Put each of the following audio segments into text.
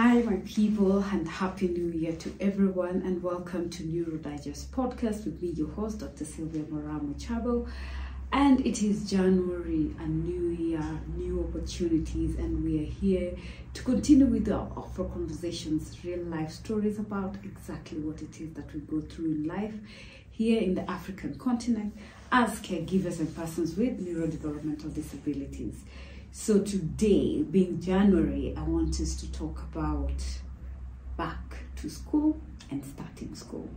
Hi, my people, and Happy New Year to everyone, and welcome to Neurodigest podcast with me, your host, Dr. Sylvia Moramo Chabo. And it is January, a new year, new opportunities, and we are here to continue with our offer conversations, real life stories about exactly what it is that we go through in life here in the African continent as caregivers and persons with neurodevelopmental disabilities. So today, being January, I want us to talk about back to school and starting school.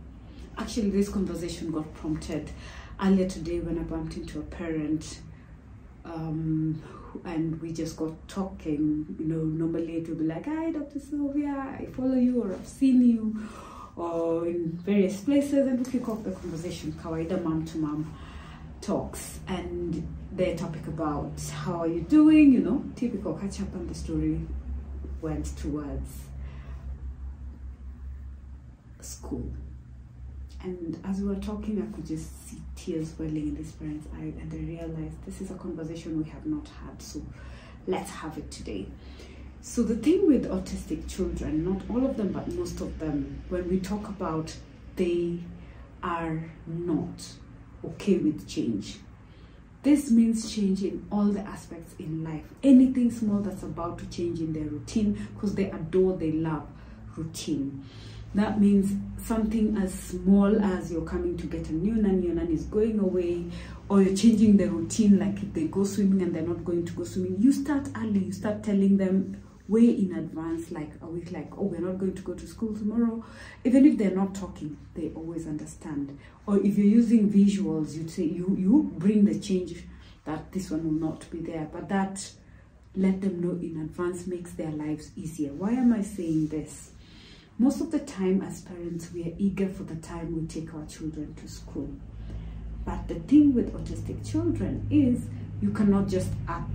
Actually, this conversation got prompted earlier today when I bumped into a parent um, and we just got talking. You know, normally it would be like, Hi, Dr. Sylvia, I follow you or I've seen you or in various places, and we kick off the conversation, kawaida mom to mom talks and their topic about how are you doing, you know, typical catch up and the story went towards school. And as we were talking, I could just see tears welling in this parent's eye, and I realized this is a conversation we have not had, so let's have it today. So, the thing with autistic children, not all of them, but most of them, when we talk about they are not okay with change. This means change in all the aspects in life. Anything small that's about to change in their routine because they adore, they love routine. That means something as small as you're coming to get a new nanny, your nanny is going away, or you're changing the routine, like if they go swimming and they're not going to go swimming. You start early, you start telling them way in advance, like a week, like, oh, we're not going to go to school tomorrow. Even if they're not talking, they always understand. Or if you're using visuals, you'd say you you bring the change that this one will not be there. But that let them know in advance makes their lives easier. Why am I saying this? Most of the time as parents, we are eager for the time we take our children to school. But the thing with autistic children is you cannot just up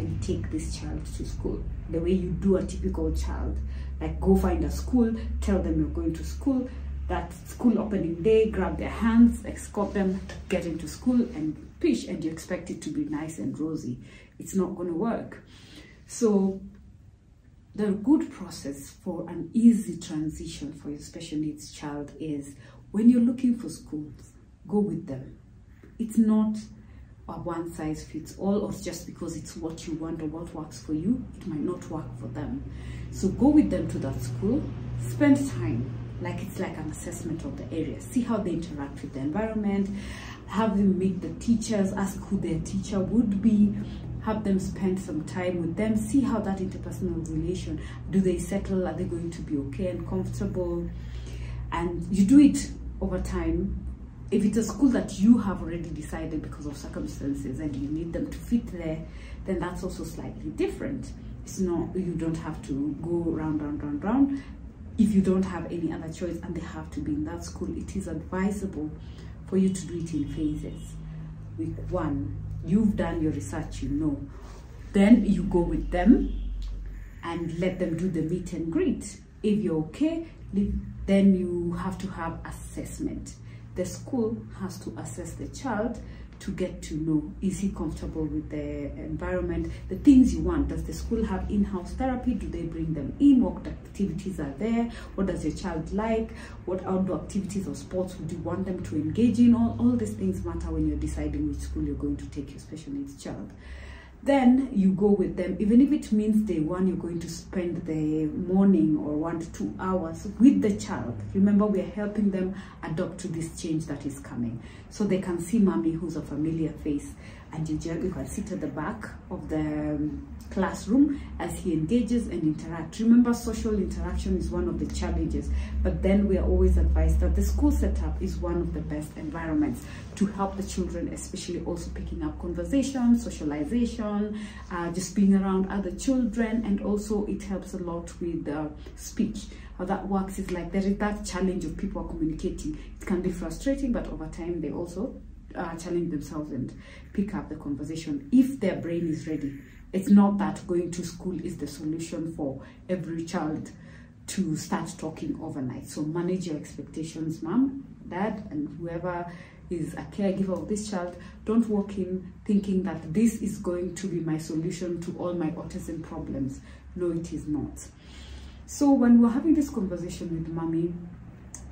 and take this child to school the way you do a typical child. Like go find a school, tell them you're going to school, that school opening day, grab their hands, escort them get into school and push, and you expect it to be nice and rosy. It's not going to work. So the good process for an easy transition for your special needs child is when you're looking for schools, go with them. It's not one size fits all or just because it's what you want or what works for you, it might not work for them. So go with them to that school, spend time, like it's like an assessment of the area, see how they interact with the environment, have them meet the teachers, ask who their teacher would be, have them spend some time with them, see how that interpersonal relation, do they settle, are they going to be okay and comfortable? And you do it over time if it's a school that you have already decided because of circumstances and you need them to fit there, then that's also slightly different. It's not, you don't have to go round, round, round, round. If you don't have any other choice and they have to be in that school, it is advisable for you to do it in phases. Week one, you've done your research, you know. Then you go with them and let them do the meet and greet. If you're okay, then you have to have assessment the school has to assess the child to get to know is he comfortable with the environment the things you want. Does the school have in-house therapy? Do they bring them in? What activities are there? What does your child like? What outdoor activities or sports would you want them to engage in? All, all these things matter when you're deciding which school you're going to take your special needs child then you go with them. Even if it means day one you're going to spend the morning or one to two hours with the child. Remember we are helping them adopt to this change that is coming. So they can see mommy who's a familiar face. And you, you can sit at the back of the um, classroom as he engages and interacts. Remember, social interaction is one of the challenges, but then we are always advised that the school setup is one of the best environments to help the children, especially also picking up conversation, socialization, uh, just being around other children, and also it helps a lot with uh, speech. How that works is like there is that challenge of people are communicating. It can be frustrating, but over time they also uh, challenge themselves and pick up the conversation if their brain is ready it's not that going to school is the solution for every child to start talking overnight. So manage your expectations, mom, dad, and whoever is a caregiver of this child. Don't walk in thinking that this is going to be my solution to all my autism problems. No, it is not. So when we were having this conversation with mommy,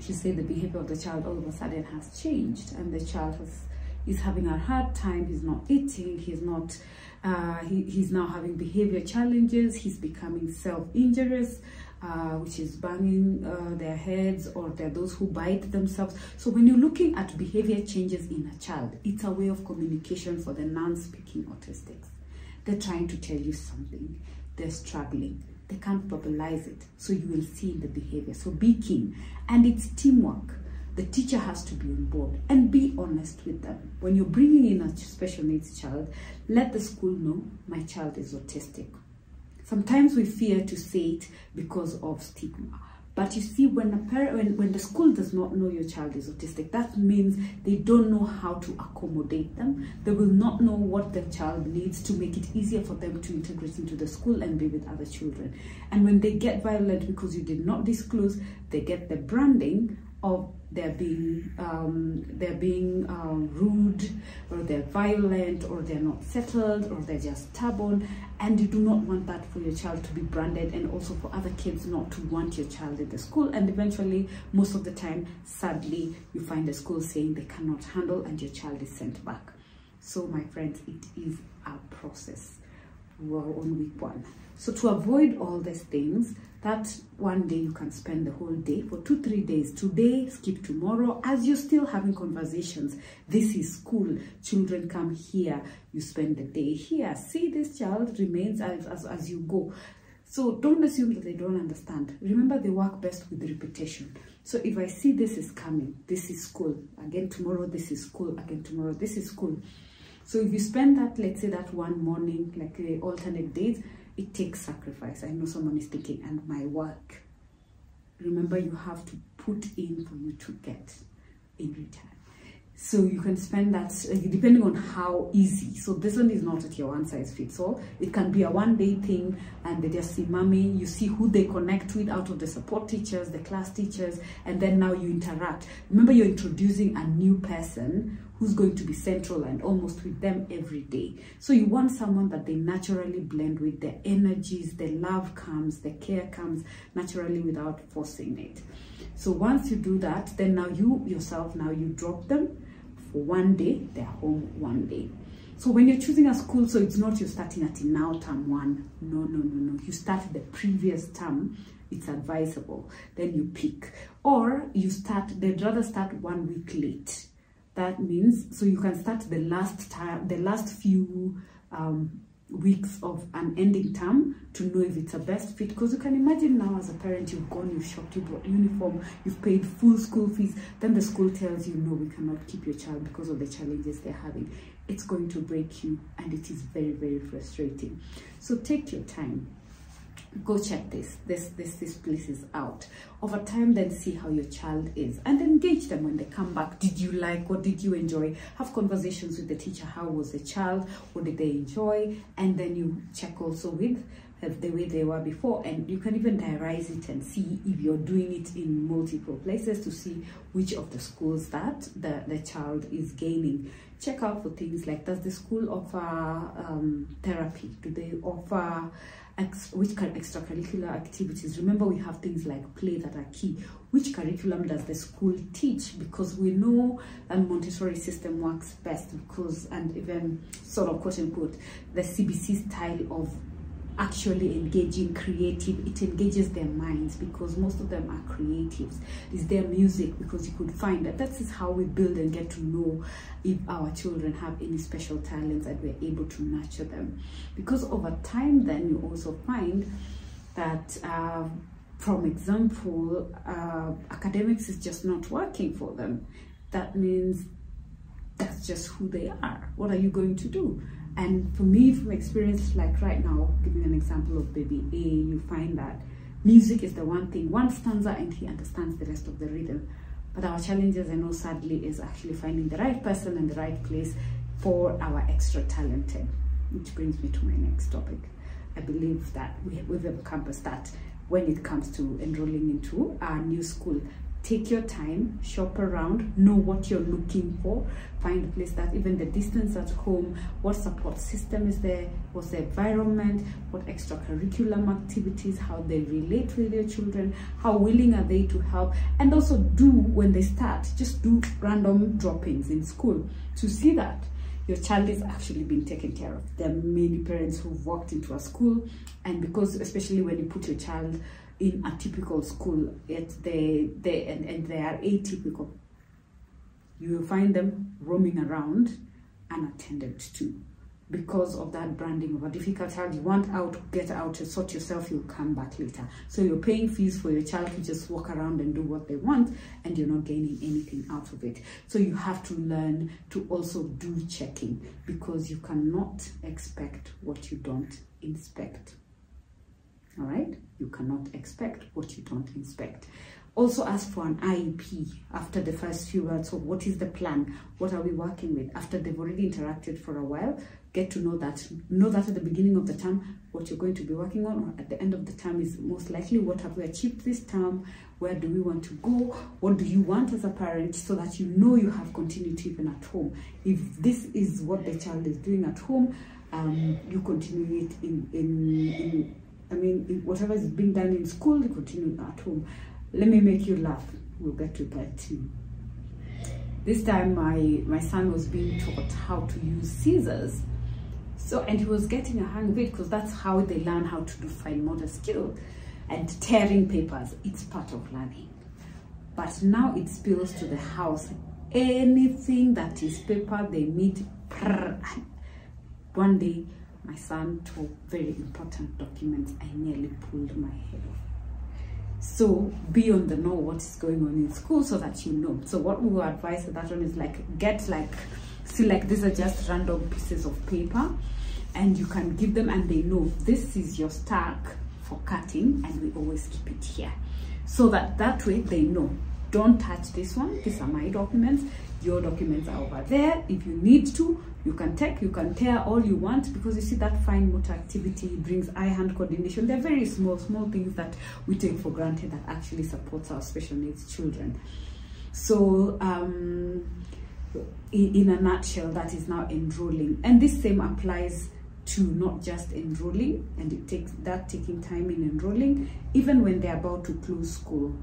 she said the behavior of the child all of a sudden has changed and the child has is having a hard time he's not eating he's not uh, he, he's now having behavior challenges. He's becoming self-injurious uh, which is banging uh, their heads or they're those who bite themselves. So when you're looking at behavior changes in a child it's a way of communication for the non-speaking autistics. They're trying to tell you something. They're struggling. They can't verbalize it. So you will see in the behavior. So be keen. And it's teamwork the teacher has to be on board and be honest with them when you're bringing in a special needs child let the school know my child is autistic sometimes we fear to say it because of stigma but you see, when a parent, when, when the school does not know your child is autistic, that means they don't know how to accommodate them. They will not know what the child needs to make it easier for them to integrate into the school and be with other children. And when they get violent because you did not disclose, they get the branding of they're being um, they're being uh, rude or they're violent or they're not settled or they're just stubborn. And you do not want that for your child to be branded and also for other kids not to want your child in the school. And eventually most of the time sadly you find the school saying they cannot handle and your child is sent back. So my friends it is a process. We're on week one. So to avoid all these things that one day you can spend the whole day for two three days. Today skip tomorrow. As you're still having conversations this is school. Children come here. You spend the day here. See this child remains as, as, as you go. So don't assume that they don't understand. Remember they work best with repetition. So if i see this is coming this is school. Again tomorrow this is school. Again tomorrow this is school. So if you spend that let's say that one morning like uh, alternate days it takes sacrifice. I know someone is thinking, and my work. Remember, you have to put in for you to get in return. So you can spend that uh, depending on how easy. So this one is not at your one size fits all. It can be a one day thing and they just see mommy, you see who they connect with out of the support teachers, the class teachers, and then now you interact. Remember you're introducing a new person who's going to be central and almost with them every day. So you want someone that they naturally blend with, the energies, the love comes, the care comes naturally without forcing it. So once you do that, then now you yourself, now you drop them for one day, they're home one day. So when you're choosing a school, so it's not you're starting at now term one. No, no, no, no. You start the previous term. It's advisable. Then you pick. Or you start, they'd rather start one week late. That means, so you can start the last time, the last few um, weeks of an ending term to know if it's a best fit. Because you can imagine now as a parent you've gone you've shopped you bought uniform you've paid full school fees then the school tells you no we cannot keep your child because of the challenges they're having. It's going to break you and it is very very frustrating. So take your time go check this this this this place is out. Over time then see how your child is and engage them when they come back. Did you like what did you enjoy? Have conversations with the teacher. How was the child? What did they enjoy? And then you check also with the way they were before. And you can even diarize it and see if you're doing it in multiple places to see which of the schools that the, the child is gaining. Check out for things like does the school offer um, therapy? Do they offer which extracurricular activities. Remember we have things like play that are key. Which curriculum does the school teach? Because we know that montessori system works best because and even sort of quote unquote the cbc style of actually engaging creative it engages their minds because most of them are creatives. Is their music because you could find that. That is how we build and get to know if our children have any special talents and we're able to nurture them. Because over time then you also find that uh, from example uh, academics is just not working for them. That means that's just who they are. What are you going to do and for me, from experience, like right now, giving an example of baby A, you find that music is the one thing. One stanza and he understands the rest of the rhythm. But our challenges, I know sadly, is actually finding the right person and the right place for our extra talented. Which brings me to my next topic. I believe that we, we've campus that when it comes to enrolling into our new school, take your time, shop around, know what you're looking for, find a place that even the distance at home, what support system is there, what's the environment, what extracurricular activities, how they relate with your children, how willing are they to help, and also do when they start, just do random drop-ins in school to see that your child is actually being taken care of. There are many parents who've walked into a school and because especially when you put your child in a typical school, yet they, they and, and they are atypical. You will find them roaming around unattended to because of that branding of a difficult child. You want out, get out, sort yourself, you'll come back later. So you're paying fees for your child to just walk around and do what they want, and you're not gaining anything out of it. So you have to learn to also do checking because you cannot expect what you don't inspect all right you cannot expect what you don't inspect also ask for an IEP after the first few words. of what is the plan? What are we working with? After they've already interacted for a while get to know that know that at the beginning of the term what you're going to be working on or at the end of the term is most likely what have we achieved this term where do we want to go what do you want as a parent so that you know you have continuity even at home. If this is what the child is doing at home um, you continue it in, in, in I mean, whatever is being done in school, continue at home. Let me make you laugh. We'll get to that too. This time, my, my son was being taught how to use scissors. So, and he was getting a hang of it because that's how they learn how to do fine motor skill. And tearing papers, it's part of learning. But now it spills to the house. Anything that is paper, they meet. One day, my son took very important documents, I nearly pulled my head off. So be on the know what is going on in school so that you know. So what we will advise that one is like get like see like these are just random pieces of paper and you can give them and they know this is your stack for cutting and we always keep it here. So that that way they know don't touch this one. These are my documents your documents are over there. If you need to you can take you can tear all you want because you see that fine motor activity brings eye-hand coordination. They're very small small things that we take for granted that actually supports our special needs children. So um, in, in a nutshell that is now enrolling. And this same applies to not just enrolling and it takes that taking time in enrolling even when they're about to close school.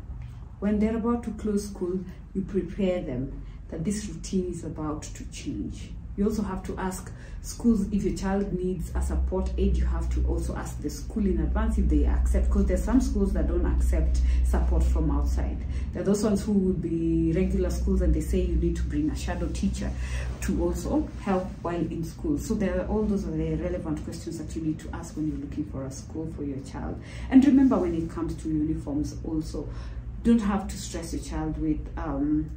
When they're about to close school you prepare them that this routine is about to change. You also have to ask schools if your child needs a support aid. You have to also ask the school in advance if they accept, because there's some schools that don't accept support from outside. There are those ones who would be regular schools and they say you need to bring a shadow teacher to also help while in school. So there are all those are the relevant questions that you need to ask when you're looking for a school for your child. And remember when it comes to uniforms also, don't have to stress your child with um,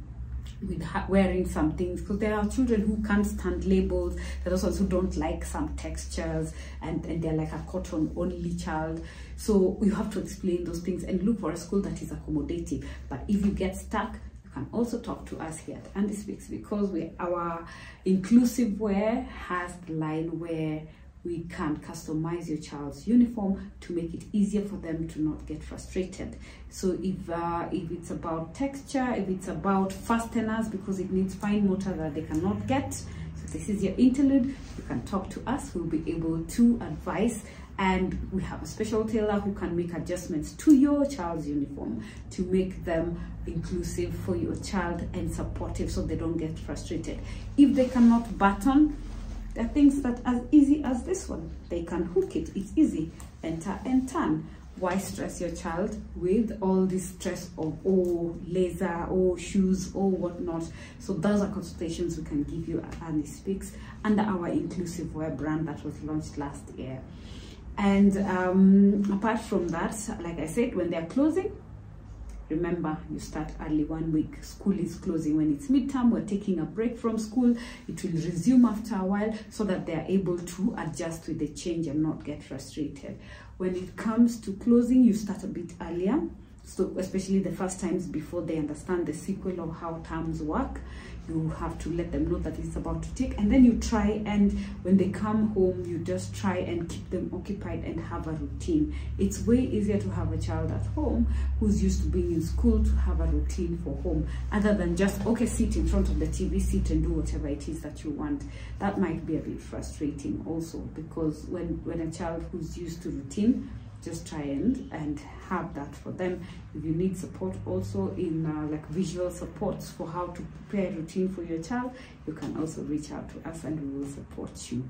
with wearing some things because there are children who can't stand labels. There are also who don't like some textures and, and they're like a cotton only child. So you have to explain those things. And look for a school that is accommodating but if you get stuck you can also talk to us here at Andy Speaks because we our inclusive wear has the line where we can customize your child's uniform to make it easier for them to not get frustrated. So if uh, if it's about texture if it's about fasteners because it needs fine motor that they cannot get so this is your interlude. You can talk to us. We'll be able to advise. And we have a special tailor who can make adjustments to your child's uniform to make them inclusive for your child and supportive so they don't get frustrated. If they cannot button there are things that as easy as this one. They can hook it. It's easy. Enter and turn. Why stress your child with all this stress of oh laser, oh shoes, oh whatnot? So those are consultations we can give you at Andy Speaks under our inclusive wear brand that was launched last year. And um, apart from that, like I said, when they're closing, remember you start early one week. School is closing. When it's midterm we're taking a break from school. It will resume after a while so that they're able to adjust with the change and not get frustrated. When it comes to closing you start a bit earlier. So especially the first times before they understand the sequel of how terms work you have to let them know that it's about to take. And then you try and when they come home you just try and keep them occupied and have a routine. It's way easier to have a child at home who's used to being in school to have a routine for home other than just okay sit in front of the tv sit and do whatever it is that you want. That might be a bit frustrating also because when when a child who's used to routine just try and and have that for them if you need support also in uh, like visual supports for how to prepare routine for your child you can also reach out to us and we will support you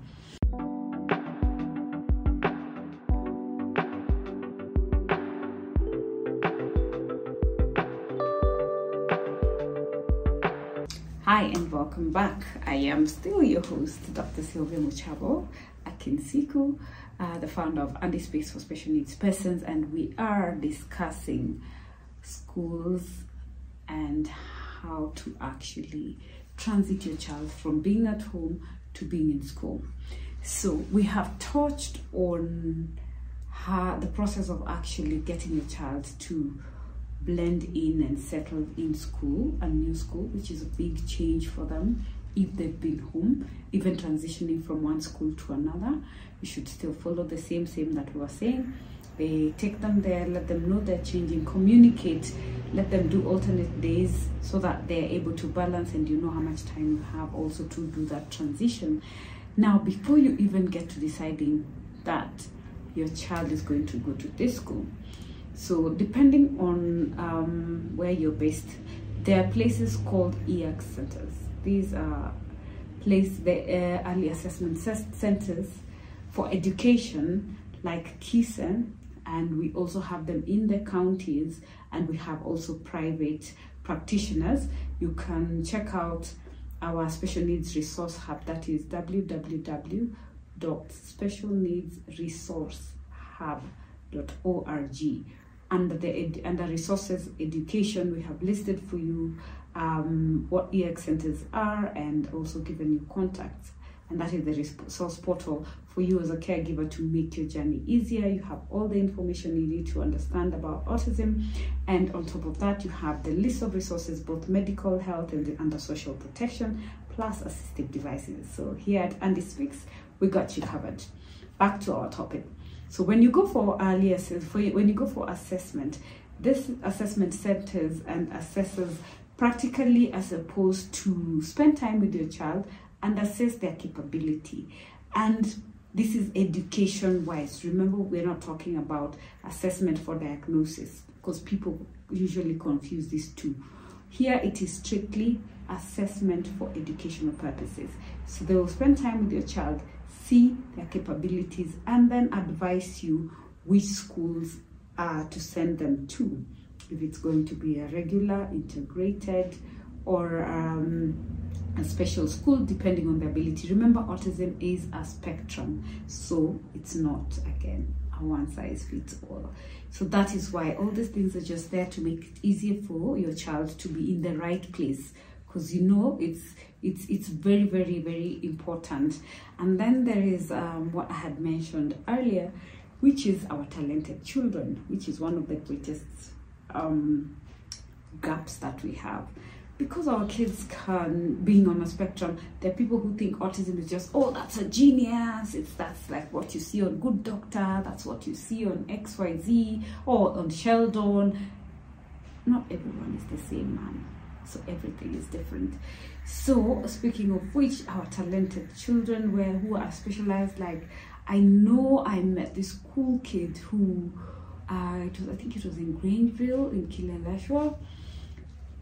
Hi and welcome back. I am still your host, Dr. Sylvia Muchabo Akinsiku uh, the founder of Andy Speaks for Special Needs Persons, and we are discussing schools and how to actually transit your child from being at home to being in school. So we have touched on how the process of actually getting your child to blend in and settle in school, a new school, which is a big change for them if they've been home, even transitioning from one school to another, you should still follow the same same that we were saying. They take them there, let them know they're changing, communicate, let them do alternate days so that they're able to balance and you know how much time you have also to do that transition. Now, before you even get to deciding that your child is going to go to this school, so depending on um, where you're based, there are places called EAC centers these are place the uh, early assessment centers for education like Kisen and we also have them in the counties and we have also private practitioners. You can check out our special needs resource hub that is www.specialneedsresourcehub.org under the under resources education we have listed for you um, what EX centers are and also given you contacts. And that is the resource portal for you as a caregiver to make your journey easier. You have all the information you need to understand about autism. And on top of that, you have the list of resources, both medical, health, and under social protection, plus assistive devices. So here at Andy Speaks, we got you covered. Back to our topic. So when you go for early for when you go for assessment, this assessment centers and assesses practically as opposed to spend time with your child and assess their capability. And this is education wise. Remember, we're not talking about assessment for diagnosis because people usually confuse these two. Here it is strictly assessment for educational purposes. So they will spend time with your child, see their capabilities, and then advise you which schools uh, to send them to if it's going to be a regular, integrated, or um, a special school depending on the ability. Remember, autism is a spectrum, so it's not, again, a one size fits all. So that is why all these things are just there to make it easier for your child to be in the right place because you know it's it's it's very very very important and then there is um, what i had mentioned earlier which is our talented children which is one of the greatest um, gaps that we have. Because our kids can being on a spectrum there are people who think autism is just oh that's a genius. It's that's like what you see on good doctor that's what you see on xyz or on sheldon. Not everyone is the same man so everything is different. So speaking of which our talented children were who are specialized like i know i met this cool kid who uh, it was I think it was in Grangeville in Kileleshwa,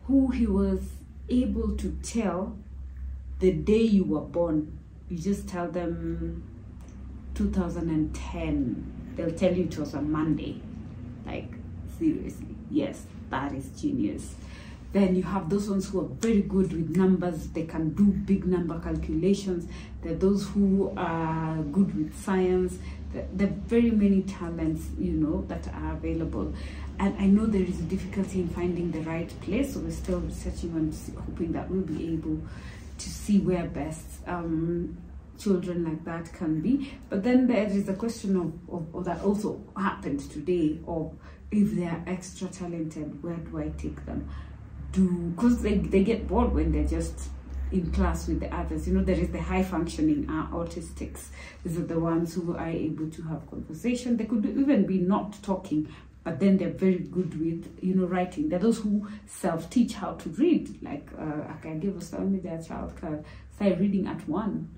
who he was able to tell the day you were born. You just tell them 2010. They'll tell you it was a Monday. Like seriously, yes, that is genius. Then you have those ones who are very good with numbers. They can do big number calculations. There are those who are good with science there are very many talents you know that are available. And i know there is a difficulty in finding the right place so we're still researching and hoping that we'll be able to see where best um, children like that can be. But then there is a question of, of, of that also happened today of if they are extra talented where do i take them? Do because they, they get bored when they're just in class with the others. You know, there is the high functioning uh, autistics. These are the ones who are able to have conversation. They could even be not talking, but then they're very good with, you know, writing. They're those who self-teach how to read. Like uh, a caregiver was telling me their child can start reading at one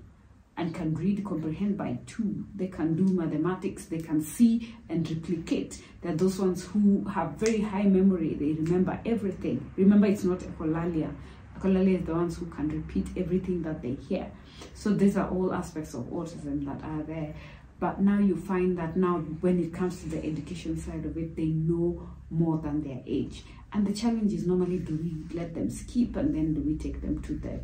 and can read, comprehend by two. They can do mathematics, they can see and replicate. They're those ones who have very high memory. They remember everything. Remember, it's not echolalia Echolalia is the ones who can repeat everything that they hear. So these are all aspects of autism that are there. But now you find that now when it comes to the education side of it, they know more than their age. And the challenge is normally do we let them skip and then do we take them to the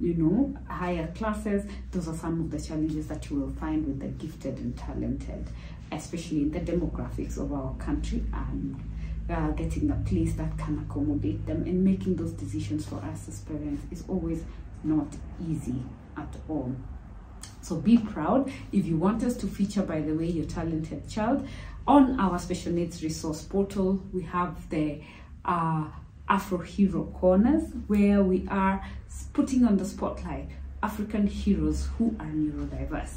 you know, higher classes. Those are some of the challenges that you will find with the gifted and talented, especially in the demographics of our country and uh, getting a place that can accommodate them and making those decisions for us as parents is always not easy at all. So be proud. If you want us to feature, by the way, your talented child, on our special needs resource portal, we have the uh, Afro Hero Corners where we are putting on the spotlight African heroes who are neurodiverse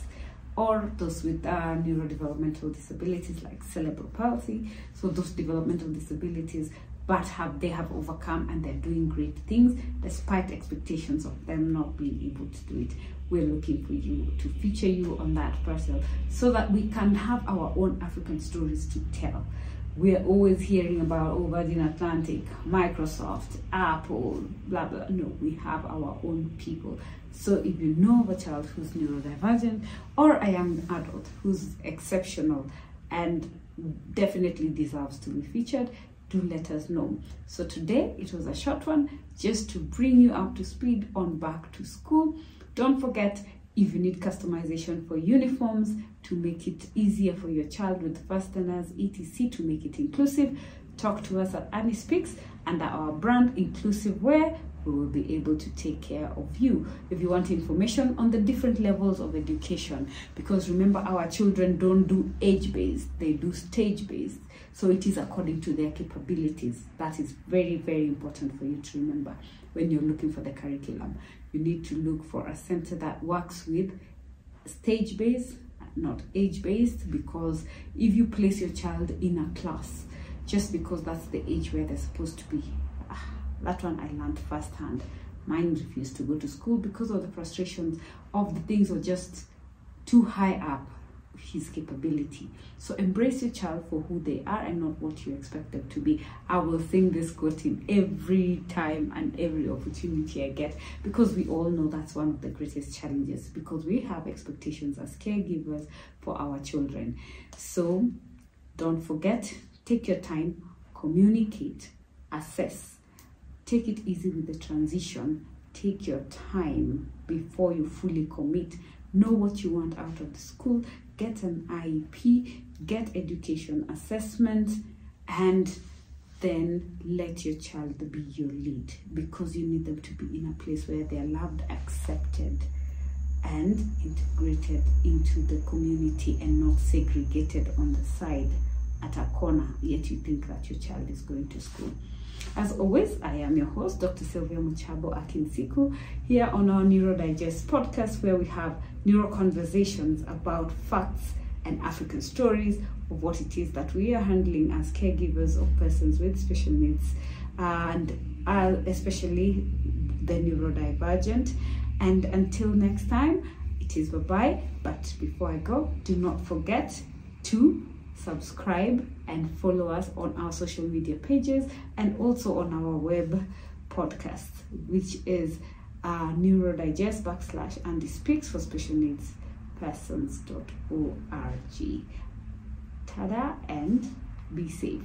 or those with uh, neurodevelopmental disabilities like cerebral palsy. So those developmental disabilities, but have they have overcome and they're doing great things despite expectations of them not being able to do it. We're looking for you to feature you on that parcel so that we can have our own African stories to tell we're always hearing about over Virgin Atlantic, Microsoft, Apple, blah blah. No, we have our own people. So if you know of a child who's neurodivergent or a young adult who's exceptional and definitely deserves to be featured, do let us know. So today it was a short one just to bring you up to speed on back to school. Don't forget if you need customization for uniforms to make it easier for your child with fasteners, etc., to make it inclusive, talk to us at Andy Speaks under our brand Inclusive Wear. We will be able to take care of you. If you want information on the different levels of education, because remember, our children don't do age based, they do stage based. So it is according to their capabilities. That is very, very important for you to remember when you're looking for the curriculum. You need to look for a center that works with stage based, not age based, because if you place your child in a class just because that's the age where they're supposed to be, ah, that one I learned firsthand. Mine refused to go to school because of the frustrations of the things were just too high up his capability. So embrace your child for who they are and not what you expect them to be. I will sing this quote in every time and every opportunity I get because we all know that's one of the greatest challenges because we have expectations as caregivers for our children. So don't forget, take your time, communicate, assess, take it easy with the transition, take your time before you fully commit know what you want out of the school get an IEP, get education assessment, and then let your child be your lead because you need them to be in a place where they are loved, accepted, and integrated into the community and not segregated on the side at a corner, yet you think that your child is going to school. As always, I am your host, Dr. Sylvia Muchabo Akinsiku, here on our Neurodigest podcast, where we have neuro conversations about facts and African stories of what it is that we are handling as caregivers of persons with special needs, and uh, especially the neurodivergent. And until next time, it is bye bye. But before I go, do not forget to subscribe and follow us on our social media pages and also on our web podcast, which is uh, neurodigest backslash Andy Speaks for special needs persons.org. Tada and be safe.